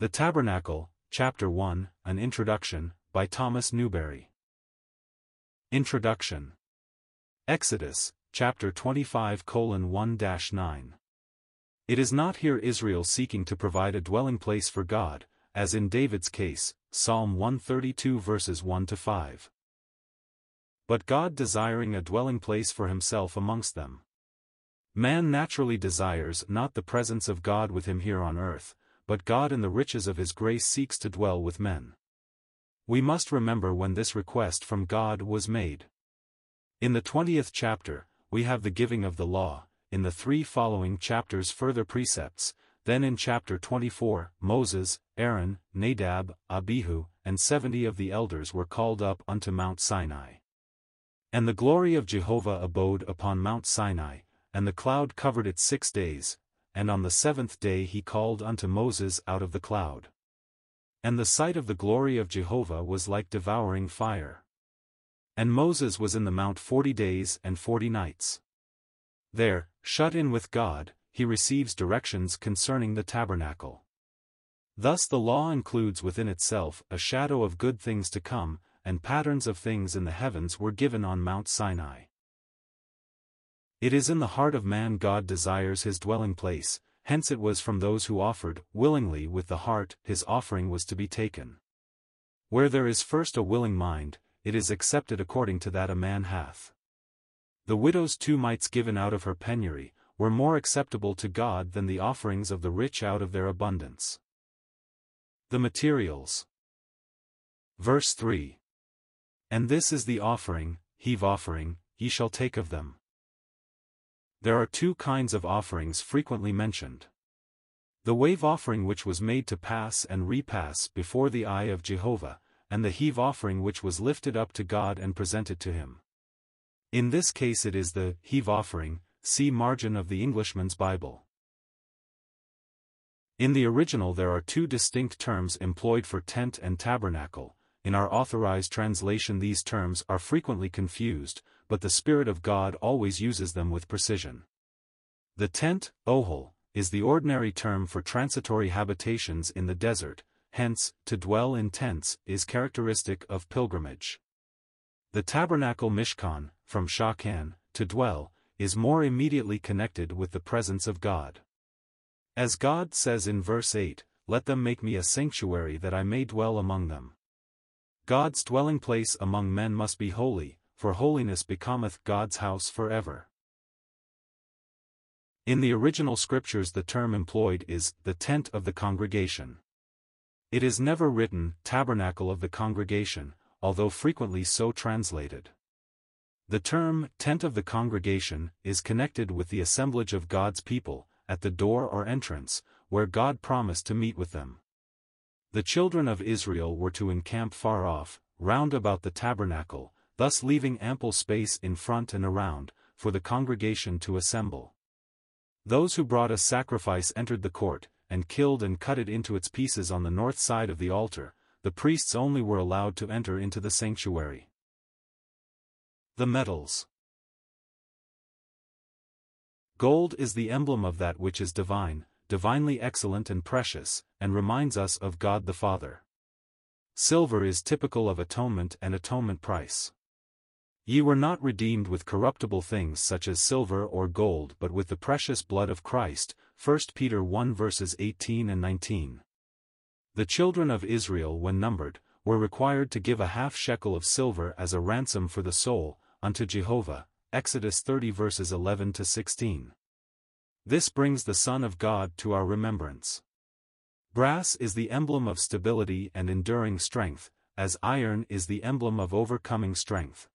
The Tabernacle, Chapter 1, An Introduction, by Thomas Newberry. Introduction. Exodus, chapter 25 1 9. It is not here Israel seeking to provide a dwelling place for God, as in David's case, Psalm 132 verses 1 to 5. But God desiring a dwelling place for himself amongst them. Man naturally desires not the presence of God with him here on earth, but God in the riches of his grace seeks to dwell with men. We must remember when this request from God was made. In the 20th chapter, we have the giving of the law, in the three following chapters further precepts, then in chapter 24, Moses, Aaron, Nadab, Abihu, and seventy of the elders were called up unto Mount Sinai. And the glory of Jehovah abode upon Mount Sinai, and the cloud covered it six days, and on the seventh day he called unto Moses out of the cloud. And the sight of the glory of Jehovah was like devouring fire. And Moses was in the mount forty days and forty nights. There, shut in with God, he receives directions concerning the tabernacle. Thus the law includes within itself a shadow of good things to come, and patterns of things in the heavens were given on Mount Sinai. It is in the heart of man God desires his dwelling place, hence it was from those who offered, willingly with the heart, his offering was to be taken. Where there is first a willing mind, it is accepted according to that a man hath. The widow's two mites given out of her penury, were more acceptable to God than the offerings of the rich out of their abundance. The materials. Verse 3. And this is the offering, heave offering, ye shall take of them. There are two kinds of offerings frequently mentioned. The wave offering which was made to pass and repass before the eye of Jehovah, and the heave offering which was lifted up to God and presented to him. In this case it is the heave offering, see margin of the Englishman's Bible. In the original there are two distinct terms employed for tent and tabernacle, in our authorized translation these terms are frequently confused, but the Spirit of God always uses them with precision. The tent, ohel, is the ordinary term for transitory habitations in the desert, hence, to dwell in tents is characteristic of pilgrimage. The tabernacle mishkan, from shakan, to dwell, is more immediately connected with the presence of God. As God says in verse 8, Let them make me a sanctuary that I may dwell among them. God's dwelling place among men must be holy, for holiness becometh God's house forever. In the original scriptures the term employed is, the tent of the congregation. It is never written, tabernacle of the congregation, although frequently so translated. The term, tent of the congregation, is connected with the assemblage of God's people, at the door or entrance, where God promised to meet with them. The children of Israel were to encamp far off, round about the tabernacle, thus leaving ample space in front and around, for the congregation to assemble. Those who brought a sacrifice entered the court, and killed and cut it into its pieces on the north side of the altar, the priests only were allowed to enter into the sanctuary. The metals Gold is the emblem of that which is divine, divinely excellent and precious, and reminds us of God the Father. Silver is typical of atonement and atonement price. Ye were not redeemed with corruptible things such as silver or gold but with the precious blood of Christ, 1 Peter 1 verses 18 and 19. The children of Israel when numbered, were required to give a half shekel of silver as a ransom for the soul, unto Jehovah, Exodus 30 verses 11 to 16. This brings the Son of God to our remembrance. Brass is the emblem of stability and enduring strength, as iron is the emblem of overcoming strength.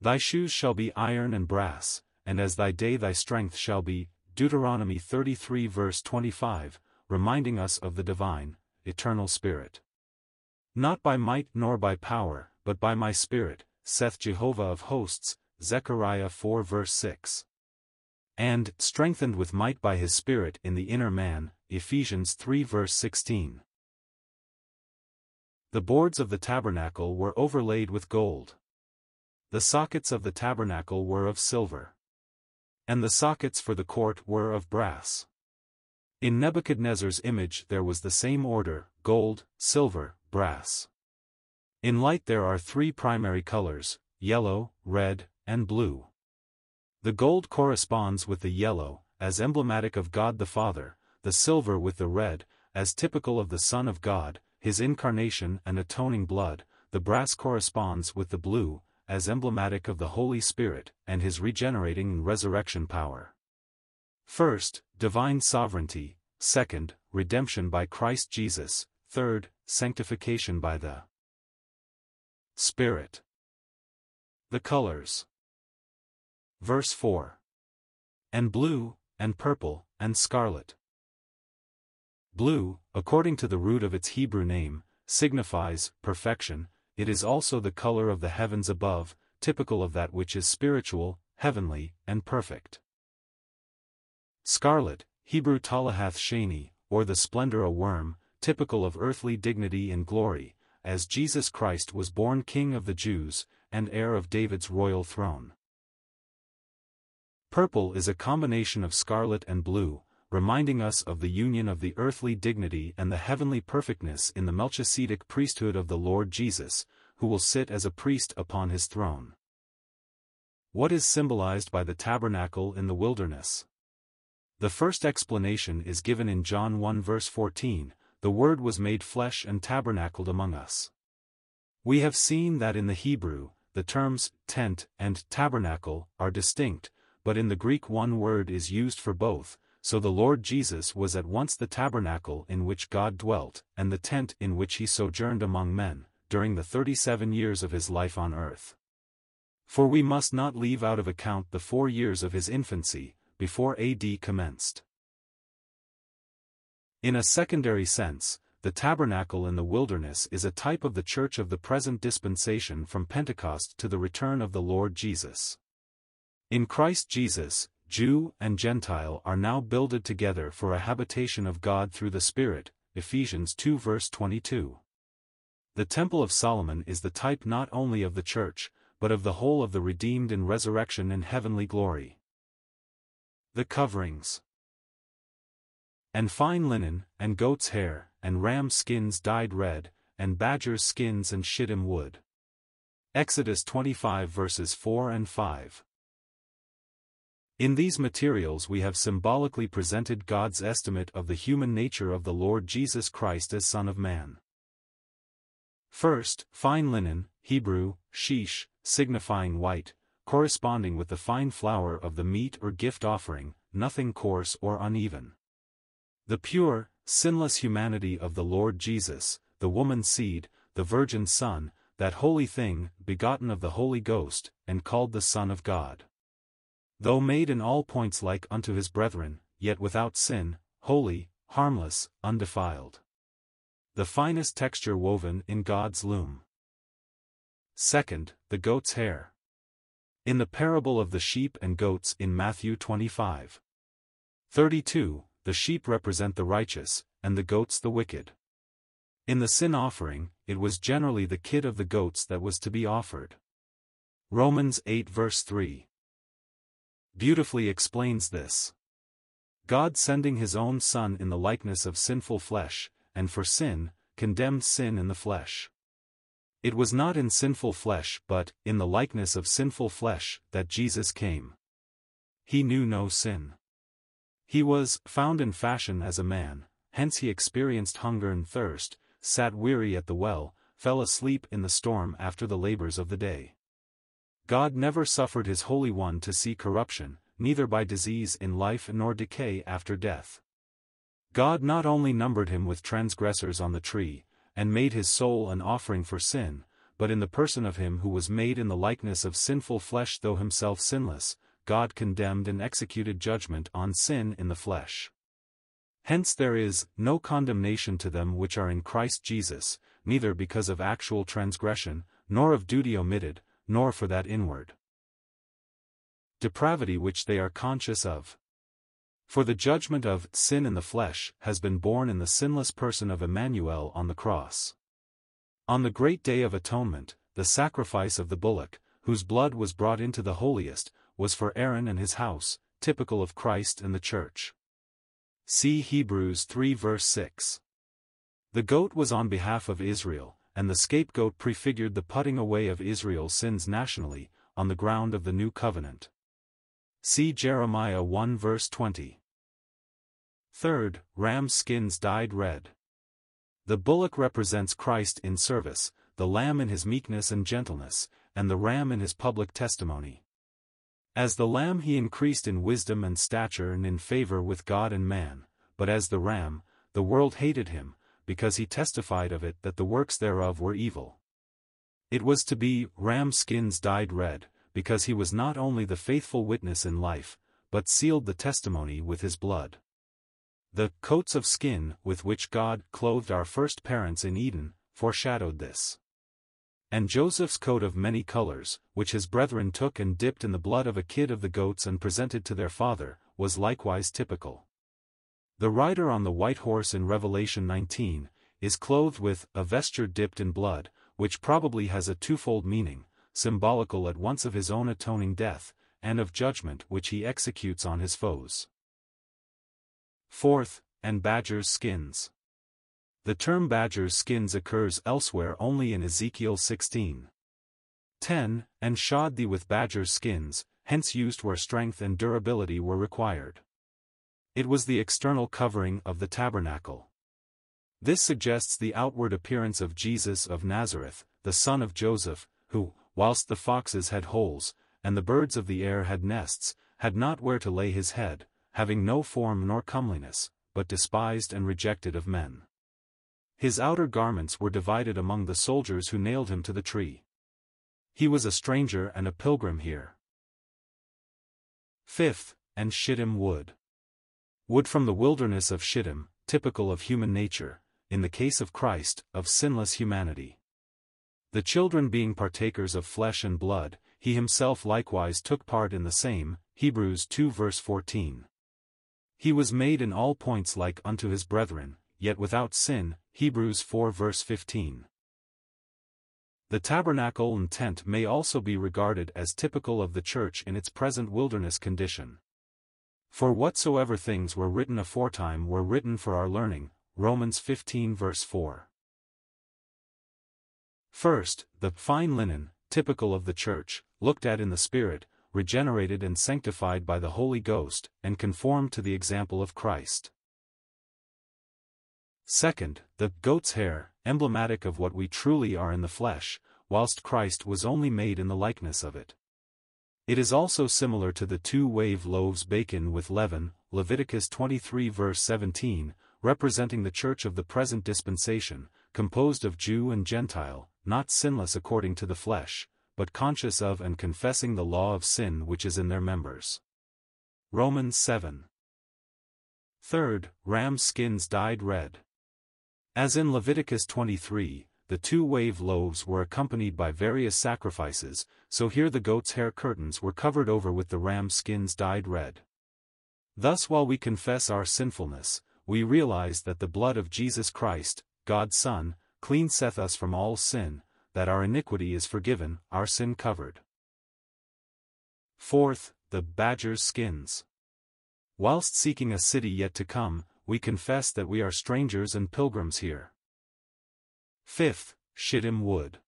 Thy shoes shall be iron and brass, and as thy day thy strength shall be, Deuteronomy 33 verse 25, reminding us of the divine, eternal Spirit. Not by might nor by power, but by my Spirit, saith Jehovah of hosts, Zechariah 4 verse 6. And, strengthened with might by his Spirit in the inner man, Ephesians 3 verse 16. The boards of the tabernacle were overlaid with gold. The sockets of the tabernacle were of silver. And the sockets for the court were of brass. In Nebuchadnezzar's image there was the same order, gold, silver, brass. In light there are three primary colors, yellow, red, and blue. The gold corresponds with the yellow, as emblematic of God the Father, the silver with the red, as typical of the Son of God, his incarnation and atoning blood, the brass corresponds with the blue, as emblematic of the Holy Spirit and his regenerating and resurrection power. First, divine sovereignty, second, redemption by Christ Jesus, third, sanctification by the Spirit. The colors. Verse 4. And blue, and purple, and scarlet. Blue, according to the root of its Hebrew name, signifies perfection, it is also the color of the heavens above, typical of that which is spiritual, heavenly, and perfect. Scarlet, Hebrew Talahath Shani, or the splendor a worm, typical of earthly dignity and glory, as Jesus Christ was born King of the Jews, and heir of David's royal throne. Purple is a combination of scarlet and blue, reminding us of the union of the earthly dignity and the heavenly perfectness in the Melchizedek priesthood of the Lord Jesus, who will sit as a priest upon his throne. What is symbolized by the tabernacle in the wilderness? The first explanation is given in John 1 verse 14, the Word was made flesh and tabernacled among us. We have seen that in the Hebrew, the terms tent and tabernacle are distinct, but in the Greek one word is used for both, so the Lord Jesus was at once the tabernacle in which God dwelt, and the tent in which he sojourned among men, during the thirty-seven years of his life on earth. For we must not leave out of account the four years of his infancy, before AD commenced. In a secondary sense, the tabernacle in the wilderness is a type of the church of the present dispensation from Pentecost to the return of the Lord Jesus. In Christ Jesus, Jew and Gentile are now builded together for a habitation of God through the Spirit, Ephesians 2 verse 22. The Temple of Solomon is the type not only of the church, but of the whole of the redeemed in resurrection and heavenly glory. The coverings and fine linen, and goat's hair, and ram skins dyed red, and badger's skins and shittim wood. Exodus 25 verses 4 and 5. In these materials we have symbolically presented God's estimate of the human nature of the Lord Jesus Christ as Son of Man. First, fine linen, Hebrew, sheesh, signifying white, corresponding with the fine flour of the meat or gift offering, nothing coarse or uneven. The pure, sinless humanity of the Lord Jesus, the woman's seed, the virgin Son, that holy thing, begotten of the Holy Ghost, and called the Son of God. Though made in all points like unto his brethren, yet without sin, holy, harmless, undefiled. The finest texture woven in God's loom. Second, the goat's hair. In the parable of the sheep and goats in Matthew 25. 32, the sheep represent the righteous, and the goats the wicked. In the sin offering, it was generally the kid of the goats that was to be offered. Romans 8 verse 3 beautifully explains this. God sending his own Son in the likeness of sinful flesh, and for sin, condemned sin in the flesh. It was not in sinful flesh but, in the likeness of sinful flesh, that Jesus came. He knew no sin. He was found in fashion as a man, hence he experienced hunger and thirst, sat weary at the well, fell asleep in the storm after the labors of the day. God never suffered his Holy One to see corruption, neither by disease in life nor decay after death. God not only numbered him with transgressors on the tree, and made his soul an offering for sin, but in the person of him who was made in the likeness of sinful flesh though himself sinless, God condemned and executed judgment on sin in the flesh. Hence there is no condemnation to them which are in Christ Jesus, neither because of actual transgression, nor of duty omitted, nor for that inward depravity which they are conscious of. For the judgment of sin in the flesh has been borne in the sinless person of Emmanuel on the cross. On the great day of atonement, the sacrifice of the bullock, whose blood was brought into the holiest, was for Aaron and his house, typical of Christ and the Church. See Hebrews 3 verse 6. The goat was on behalf of Israel, and the scapegoat prefigured the putting away of Israel's sins nationally, on the ground of the new covenant. See Jeremiah 1 verse 20. Third, ram's skins dyed red. The bullock represents Christ in service, the lamb in his meekness and gentleness, and the ram in his public testimony. As the lamb he increased in wisdom and stature and in favor with God and man, but as the ram, the world hated him, because he testified of it that the works thereof were evil. It was to be ram skins dyed red, because he was not only the faithful witness in life, but sealed the testimony with his blood. The coats of skin with which God clothed our first parents in Eden foreshadowed this. And Joseph's coat of many colors, which his brethren took and dipped in the blood of a kid of the goats and presented to their father, was likewise typical. The rider on the white horse in Revelation 19 is clothed with a vesture dipped in blood, which probably has a twofold meaning, symbolical at once of his own atoning death, and of judgment which he executes on his foes. Fourth, and badgers' skins. The term badgers' skins occurs elsewhere only in Ezekiel 16. 10, and shod thee with badgers' skins, hence used where strength and durability were required. It was the external covering of the tabernacle. This suggests the outward appearance of Jesus of Nazareth, the son of Joseph, who, whilst the foxes had holes, and the birds of the air had nests, had not where to lay his head, having no form nor comeliness, but despised and rejected of men. His outer garments were divided among the soldiers who nailed him to the tree. He was a stranger and a pilgrim here. Fifth, and Shittim wood. Wood from the wilderness of Shittim, typical of human nature, in the case of Christ, of sinless humanity. The children being partakers of flesh and blood, he himself likewise took part in the same, Hebrews 2 verse 14. He was made in all points like unto his brethren, yet without sin, Hebrews 4 verse 15. The tabernacle and tent may also be regarded as typical of the church in its present wilderness condition. For whatsoever things were written aforetime were written for our learning, Romans 15 verse 4. First, the fine linen, typical of the church, looked at in the Spirit, regenerated and sanctified by the Holy Ghost, and conformed to the example of Christ. Second, the goat's hair, emblematic of what we truly are in the flesh, whilst Christ was only made in the likeness of it. It is also similar to the two-wave loaves baken with leaven, Leviticus 23 verse 17, representing the church of the present dispensation, composed of Jew and Gentile, not sinless according to the flesh, but conscious of and confessing the law of sin which is in their members. Romans 7 Third, ram skins dyed red. As in Leviticus 23, the two-wave loaves were accompanied by various sacrifices, so here the goat's hair curtains were covered over with the ram skins dyed red. Thus while we confess our sinfulness, we realize that the blood of Jesus Christ, God's Son, cleanseth us from all sin, that our iniquity is forgiven, our sin covered. Fourth, the badger's skins. Whilst seeking a city yet to come, we confess that we are strangers and pilgrims here. Fifth, Shittim wood.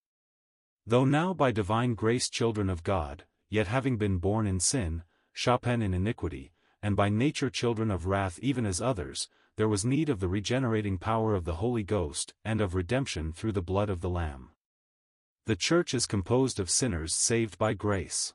Though now by divine grace children of God, yet having been born in sin, shapen in iniquity, and by nature children of wrath even as others, there was need of the regenerating power of the Holy Ghost and of redemption through the blood of the Lamb. The Church is composed of sinners saved by grace.